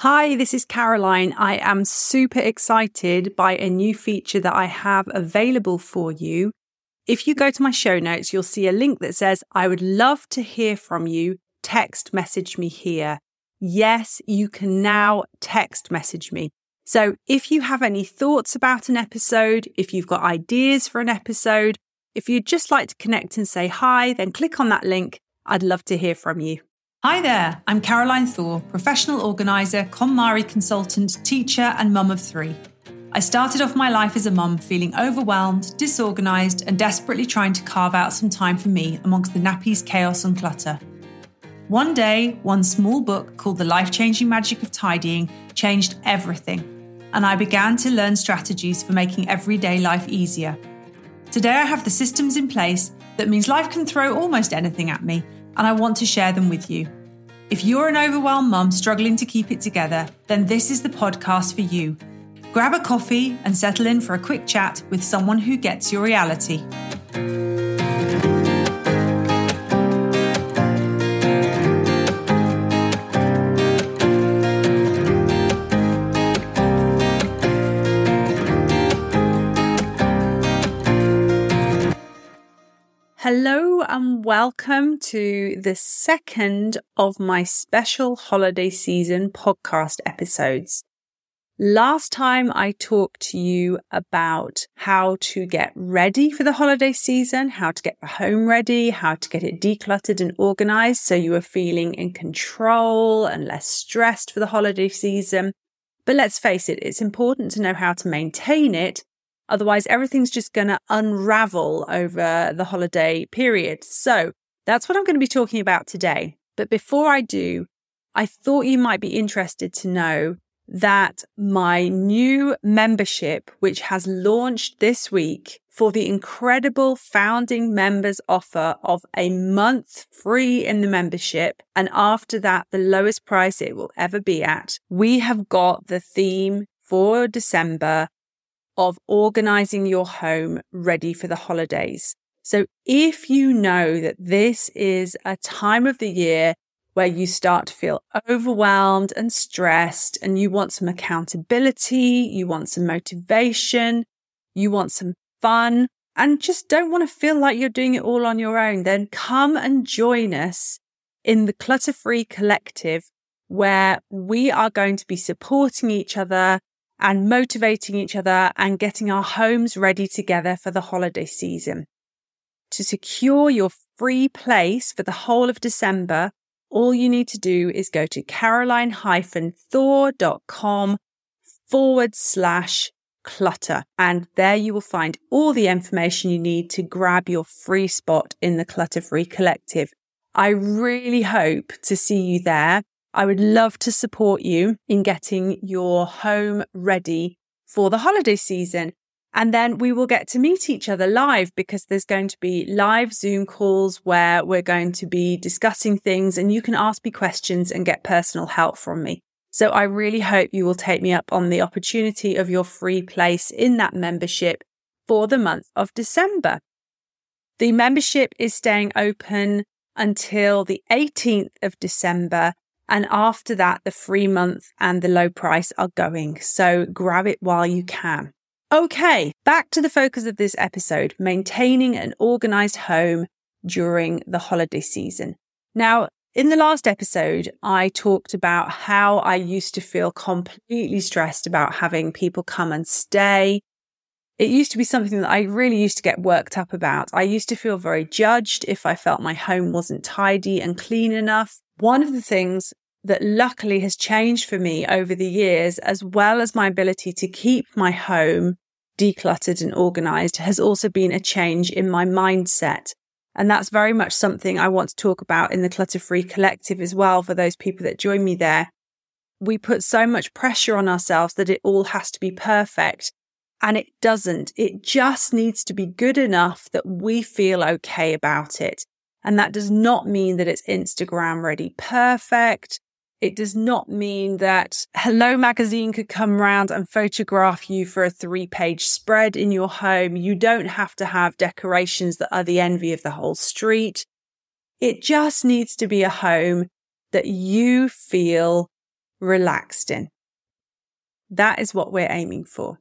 Hi, this is Caroline. I am super excited by a new feature that I have available for you. If you go to my show notes, you'll see a link that says, I would love to hear from you. Text message me here. Yes, you can now text message me. So if you have any thoughts about an episode, if you've got ideas for an episode, if you'd just like to connect and say hi, then click on that link. I'd love to hear from you. Hi there, I'm Caroline Thor, professional organiser, KonMari consultant, teacher, and mum of three. I started off my life as a mum feeling overwhelmed, disorganised, and desperately trying to carve out some time for me amongst the nappies, chaos, and clutter. One day, one small book called The Life Changing Magic of Tidying changed everything, and I began to learn strategies for making everyday life easier. Today, I have the systems in place that means life can throw almost anything at me and I want to share them with you. If you're an overwhelmed mum struggling to keep it together, then this is the podcast for you. Grab a coffee and settle in for a quick chat with someone who gets your reality. Hello and welcome to the second of my special holiday season podcast episodes. Last time I talked to you about how to get ready for the holiday season, how to get the home ready, how to get it decluttered and organized so you are feeling in control and less stressed for the holiday season. But let's face it, it's important to know how to maintain it Otherwise, everything's just going to unravel over the holiday period. So that's what I'm going to be talking about today. But before I do, I thought you might be interested to know that my new membership, which has launched this week for the incredible founding members offer of a month free in the membership. And after that, the lowest price it will ever be at. We have got the theme for December of organizing your home ready for the holidays. So if you know that this is a time of the year where you start to feel overwhelmed and stressed and you want some accountability, you want some motivation, you want some fun and just don't want to feel like you're doing it all on your own, then come and join us in the Clutter Free Collective where we are going to be supporting each other and motivating each other and getting our homes ready together for the holiday season. To secure your free place for the whole of December, all you need to do is go to caroline-thor.com forward slash clutter. And there you will find all the information you need to grab your free spot in the Clutter Free Collective. I really hope to see you there. I would love to support you in getting your home ready for the holiday season. And then we will get to meet each other live because there's going to be live Zoom calls where we're going to be discussing things and you can ask me questions and get personal help from me. So I really hope you will take me up on the opportunity of your free place in that membership for the month of December. The membership is staying open until the 18th of December and after that, the free month and the low price are going. So grab it while you can. Okay, back to the focus of this episode maintaining an organized home during the holiday season. Now, in the last episode, I talked about how I used to feel completely stressed about having people come and stay. It used to be something that I really used to get worked up about. I used to feel very judged if I felt my home wasn't tidy and clean enough. One of the things that luckily has changed for me over the years, as well as my ability to keep my home decluttered and organized, has also been a change in my mindset. And that's very much something I want to talk about in the Clutter Free Collective as well for those people that join me there. We put so much pressure on ourselves that it all has to be perfect. And it doesn't. It just needs to be good enough that we feel okay about it. And that does not mean that it's Instagram ready perfect it does not mean that Hello Magazine could come round and photograph you for a three page spread in your home. You don't have to have decorations that are the envy of the whole street. It just needs to be a home that you feel relaxed in. That is what we're aiming for.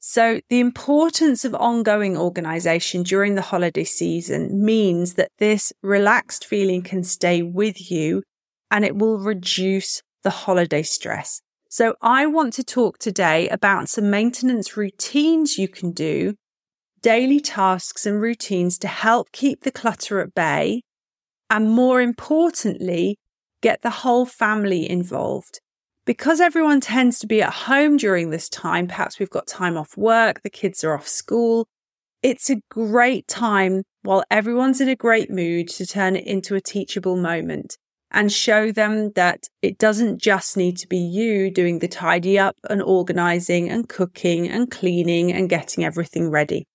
So the importance of ongoing organization during the holiday season means that this relaxed feeling can stay with you and it will reduce the holiday stress. So I want to talk today about some maintenance routines you can do, daily tasks and routines to help keep the clutter at bay. And more importantly, get the whole family involved. Because everyone tends to be at home during this time, perhaps we've got time off work, the kids are off school. It's a great time while everyone's in a great mood to turn it into a teachable moment and show them that it doesn't just need to be you doing the tidy up and organizing and cooking and cleaning and getting everything ready.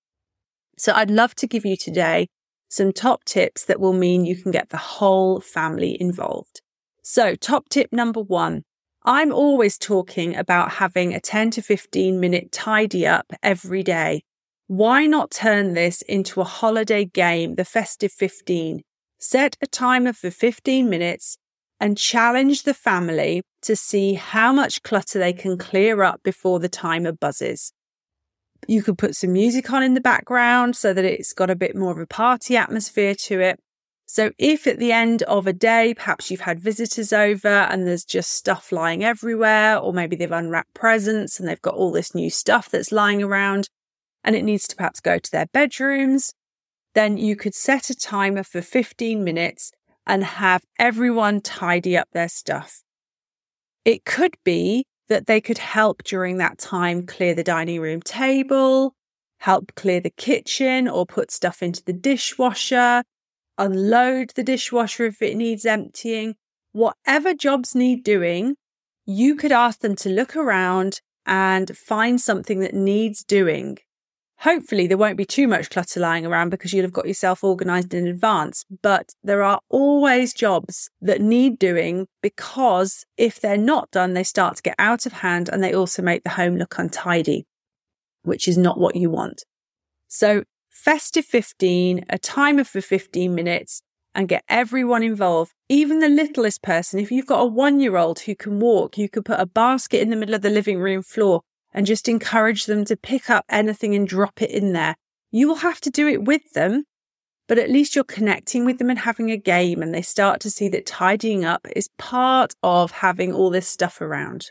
So I'd love to give you today some top tips that will mean you can get the whole family involved. So top tip number one. I'm always talking about having a 10 to 15 minute tidy up every day. Why not turn this into a holiday game, the festive 15? Set a timer for 15 minutes and challenge the family to see how much clutter they can clear up before the timer buzzes. You could put some music on in the background so that it's got a bit more of a party atmosphere to it. So if at the end of a day, perhaps you've had visitors over and there's just stuff lying everywhere, or maybe they've unwrapped presents and they've got all this new stuff that's lying around and it needs to perhaps go to their bedrooms, then you could set a timer for 15 minutes and have everyone tidy up their stuff. It could be that they could help during that time clear the dining room table, help clear the kitchen or put stuff into the dishwasher, unload the dishwasher if it needs emptying. Whatever jobs need doing, you could ask them to look around and find something that needs doing Hopefully, there won't be too much clutter lying around because you'll have got yourself organized in advance. But there are always jobs that need doing because if they're not done, they start to get out of hand and they also make the home look untidy, which is not what you want. So, festive 15, a timer for 15 minutes and get everyone involved. Even the littlest person, if you've got a one year old who can walk, you could put a basket in the middle of the living room floor and just encourage them to pick up anything and drop it in there. You will have to do it with them, but at least you're connecting with them and having a game and they start to see that tidying up is part of having all this stuff around.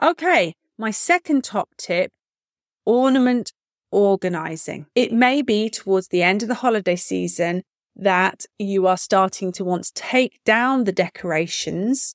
Okay, my second top tip, ornament organizing. It may be towards the end of the holiday season that you are starting to want to take down the decorations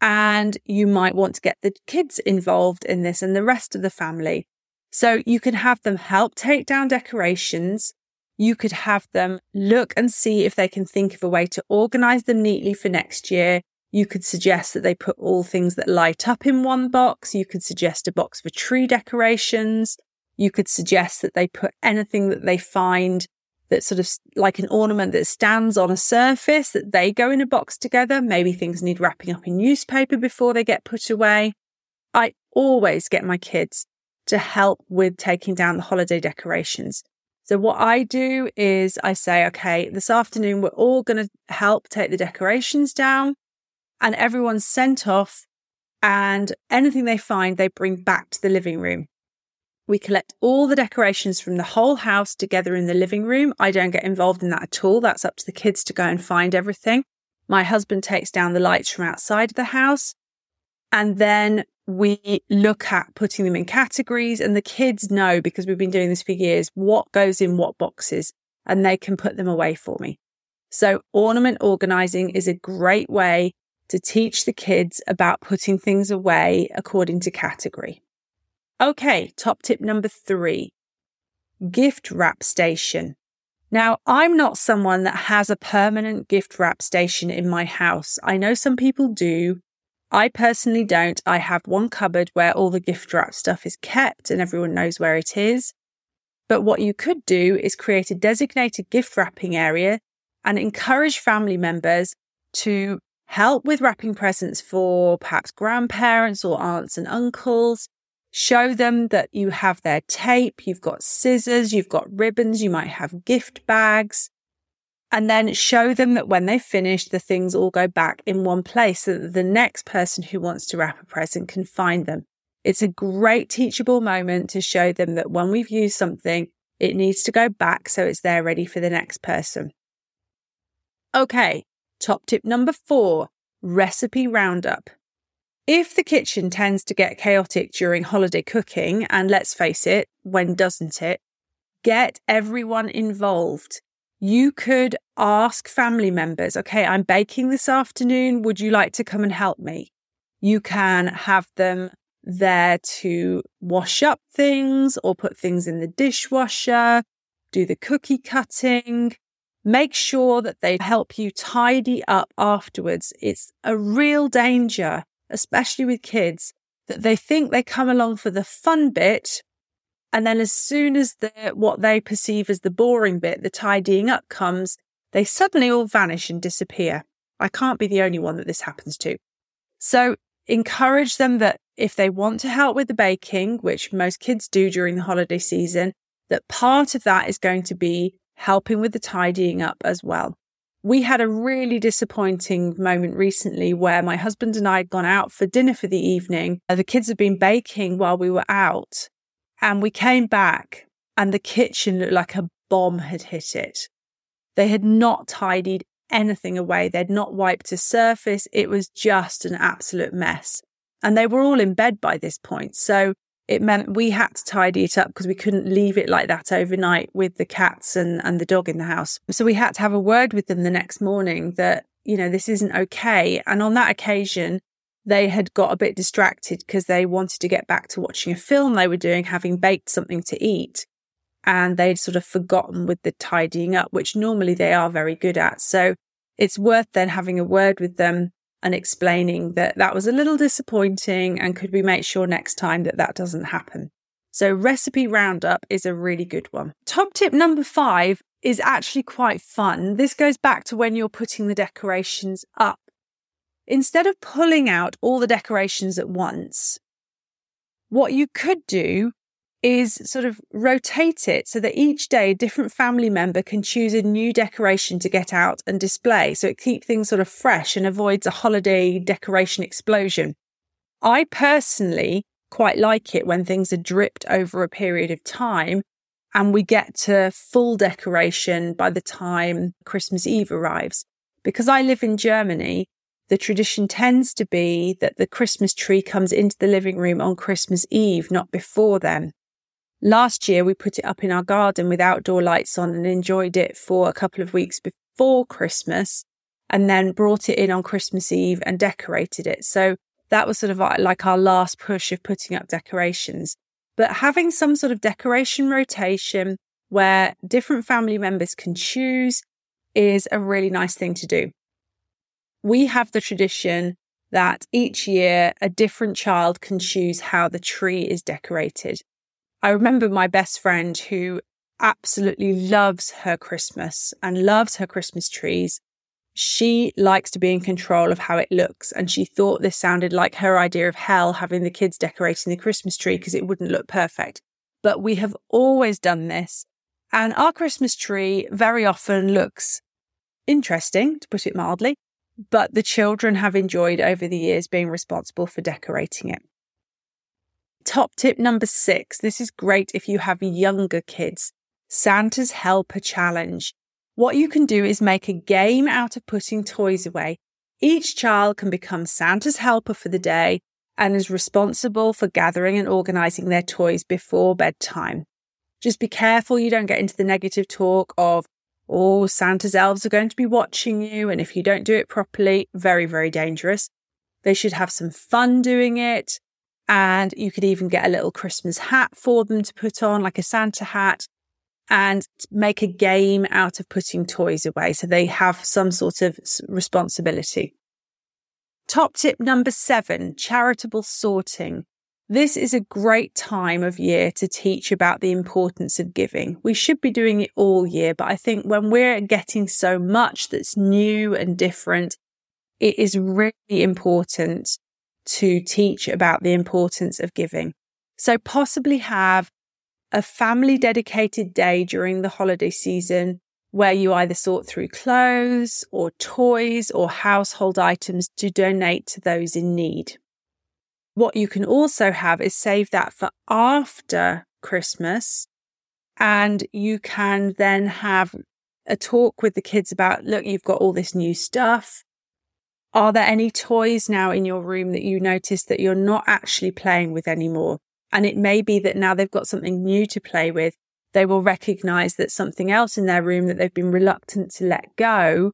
and you might want to get the kids involved in this and the rest of the family. So you can have them help take down decorations. You could have them look and see if they can think of a way to organize them neatly for next year. You could suggest that they put all things that light up in one box. You could suggest a box for tree decorations. You could suggest that they put anything that they find that's sort of like an ornament that stands on a surface that they go in a box together. Maybe things need wrapping up in newspaper before they get put away. I always get my kids to help with taking down the holiday decorations. So what I do is I say, okay, this afternoon we're all going to help take the decorations down and everyone's sent off and anything they find they bring back to the living room. We collect all the decorations from the whole house together in the living room. I don't get involved in that at all. That's up to the kids to go and find everything. My husband takes down the lights from outside of the house. And then we look at putting them in categories and the kids know because we've been doing this for years what goes in what boxes and they can put them away for me. So ornament organizing is a great way to teach the kids about putting things away according to category. Okay, top tip number three gift wrap station. Now, I'm not someone that has a permanent gift wrap station in my house. I know some people do. I personally don't. I have one cupboard where all the gift wrap stuff is kept and everyone knows where it is. But what you could do is create a designated gift wrapping area and encourage family members to help with wrapping presents for perhaps grandparents or aunts and uncles Show them that you have their tape, you've got scissors, you've got ribbons, you might have gift bags. and then show them that when they finish, the things all go back in one place so that the next person who wants to wrap a present can find them. It's a great teachable moment to show them that when we've used something, it needs to go back so it's there ready for the next person. Okay, top tip number four recipe roundup. If the kitchen tends to get chaotic during holiday cooking, and let's face it, when doesn't it? Get everyone involved. You could ask family members, okay, I'm baking this afternoon. Would you like to come and help me? You can have them there to wash up things or put things in the dishwasher, do the cookie cutting. Make sure that they help you tidy up afterwards. It's a real danger, especially with kids, that they think they come along for the fun bit and then as soon as the, what they perceive as the boring bit, the tidying up comes, they suddenly all vanish and disappear. I can't be the only one that this happens to. So encourage them that if they want to help with the baking, which most kids do during the holiday season, that part of that is going to be helping with the tidying up as well. We had a really disappointing moment recently where my husband and I had gone out for dinner for the evening. The kids had been baking while we were out and we came back and the kitchen looked like a bomb had hit it. They had not tidied anything away. They'd not wiped a surface. It was just an absolute mess. And they were all in bed by this point. So it meant we had to tidy it up because we couldn't leave it like that overnight with the cats and, and the dog in the house. So we had to have a word with them the next morning that, you know, this isn't okay. And on that occasion, they had got a bit distracted because they wanted to get back to watching a film they were doing, having baked something to eat. And they'd sort of forgotten with the tidying up, which normally they are very good at. So it's worth then having a word with them and explaining that that was a little disappointing and could we make sure next time that that doesn't happen. So recipe roundup is a really good one. Top tip number five is actually quite fun. This goes back to when you're putting the decorations up instead of pulling out all the decorations at once, what you could do is sort of rotate it so that each day a different family member can choose a new decoration to get out and display. So it keeps things sort of fresh and avoids a holiday decoration explosion. I personally quite like it when things are dripped over a period of time and we get to full decoration by the time Christmas Eve arrives. Because I live in Germany, the tradition tends to be that the Christmas tree comes into the living room on Christmas Eve, not before then. Last year, we put it up in our garden with outdoor lights on and enjoyed it for a couple of weeks before Christmas and then brought it in on Christmas Eve and decorated it. So that was sort of uh, like our last push of putting up decorations. But having some sort of decoration rotation where different family members can choose is a really nice thing to do we have the tradition that each year a different child can choose how the tree is decorated. I remember my best friend who absolutely loves her Christmas and loves her Christmas trees. She likes to be in control of how it looks. And she thought this sounded like her idea of hell, having the kids decorating the Christmas tree because it wouldn't look perfect. But we have always done this. And our Christmas tree very often looks interesting, to put it mildly but the children have enjoyed over the years being responsible for decorating it. Top tip number six. This is great if you have younger kids. Santa's Helper Challenge. What you can do is make a game out of putting toys away. Each child can become Santa's helper for the day and is responsible for gathering and organizing their toys before bedtime. Just be careful you don't get into the negative talk of, oh, Santa's elves are going to be watching you. And if you don't do it properly, very, very dangerous. They should have some fun doing it. And you could even get a little Christmas hat for them to put on, like a Santa hat, and make a game out of putting toys away. So they have some sort of responsibility. Top tip number seven charitable sorting. This is a great time of year to teach about the importance of giving. We should be doing it all year, but I think when we're getting so much that's new and different, it is really important to teach about the importance of giving. So possibly have a family dedicated day during the holiday season where you either sort through clothes or toys or household items to donate to those in need. What you can also have is save that for after Christmas. And you can then have a talk with the kids about look, you've got all this new stuff. Are there any toys now in your room that you notice that you're not actually playing with anymore? And it may be that now they've got something new to play with. They will recognize that something else in their room that they've been reluctant to let go,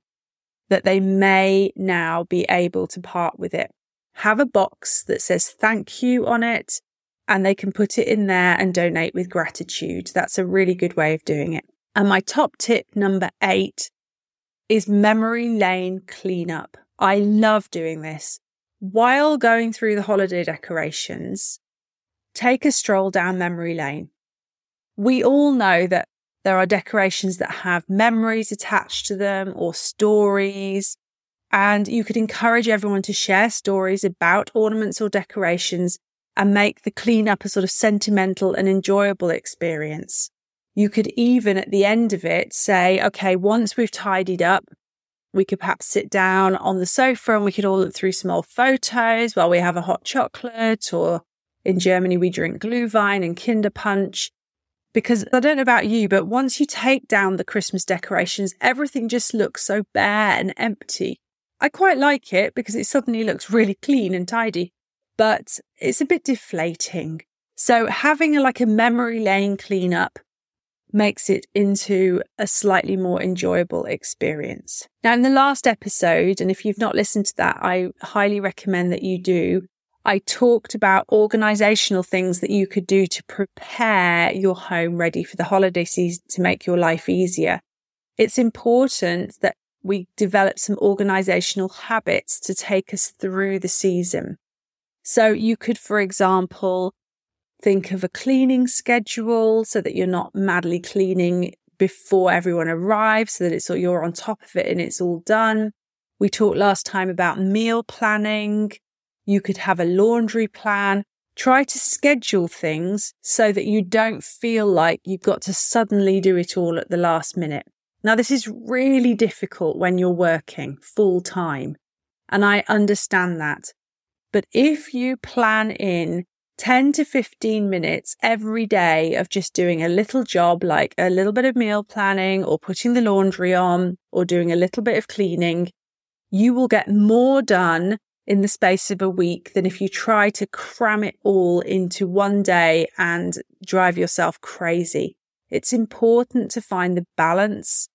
that they may now be able to part with it. Have a box that says thank you on it and they can put it in there and donate with gratitude. That's a really good way of doing it. And my top tip number eight is memory lane cleanup. I love doing this. While going through the holiday decorations, take a stroll down memory lane. We all know that there are decorations that have memories attached to them or stories. And you could encourage everyone to share stories about ornaments or decorations and make the cleanup a sort of sentimental and enjoyable experience. You could even at the end of it say, okay, once we've tidied up, we could perhaps sit down on the sofa and we could all look through some old photos while we have a hot chocolate or in Germany, we drink Glühwein and Kinder Punch. Because I don't know about you, but once you take down the Christmas decorations, everything just looks so bare and empty. I quite like it because it suddenly looks really clean and tidy, but it's a bit deflating. So having like a memory lane cleanup makes it into a slightly more enjoyable experience. Now, in the last episode, and if you've not listened to that, I highly recommend that you do. I talked about organizational things that you could do to prepare your home ready for the holiday season to make your life easier. It's important that we develop some organizational habits to take us through the season. So you could, for example, think of a cleaning schedule so that you're not madly cleaning before everyone arrives, so that it's all you're on top of it and it's all done. We talked last time about meal planning. You could have a laundry plan. Try to schedule things so that you don't feel like you've got to suddenly do it all at the last minute. Now, this is really difficult when you're working full time. And I understand that. But if you plan in 10 to 15 minutes every day of just doing a little job like a little bit of meal planning or putting the laundry on or doing a little bit of cleaning, you will get more done in the space of a week than if you try to cram it all into one day and drive yourself crazy. It's important to find the balance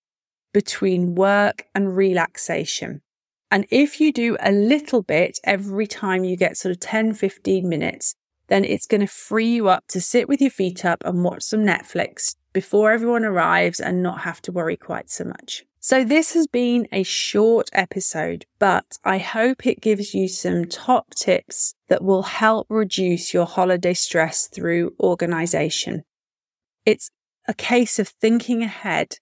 between work and relaxation. And if you do a little bit every time you get sort of 10, 15 minutes, then it's going to free you up to sit with your feet up and watch some Netflix before everyone arrives and not have to worry quite so much. So this has been a short episode, but I hope it gives you some top tips that will help reduce your holiday stress through organization. It's a case of thinking ahead,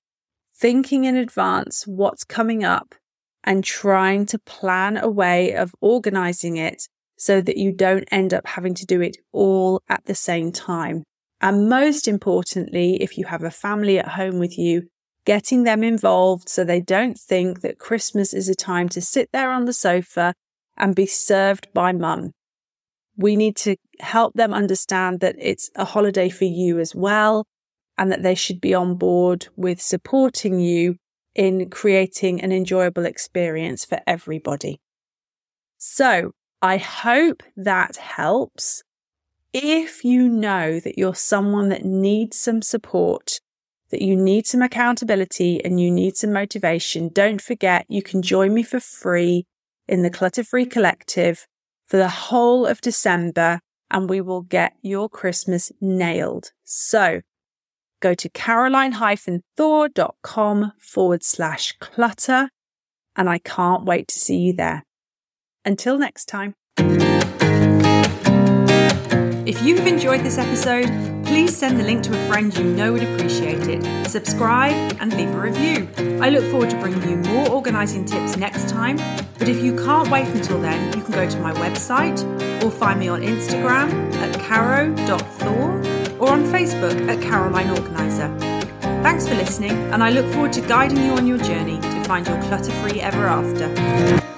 thinking in advance what's coming up and trying to plan a way of organizing it so that you don't end up having to do it all at the same time. And most importantly, if you have a family at home with you, getting them involved so they don't think that Christmas is a time to sit there on the sofa and be served by mum. We need to help them understand that it's a holiday for you as well and that they should be on board with supporting you in creating an enjoyable experience for everybody. So I hope that helps. If you know that you're someone that needs some support, that you need some accountability and you need some motivation, don't forget you can join me for free in the Clutter Free Collective for the whole of December and we will get your Christmas nailed. So go to caroline-thor.com forward slash clutter and I can't wait to see you there. Until next time. If you've enjoyed this episode, please send the link to a friend you know would appreciate it. Subscribe and leave a review. I look forward to bringing you more organising tips next time. But if you can't wait until then, you can go to my website or find me on Instagram at caro.thor or on Facebook at Caroline Organizer. Thanks for listening, and I look forward to guiding you on your journey to find your clutter free ever after.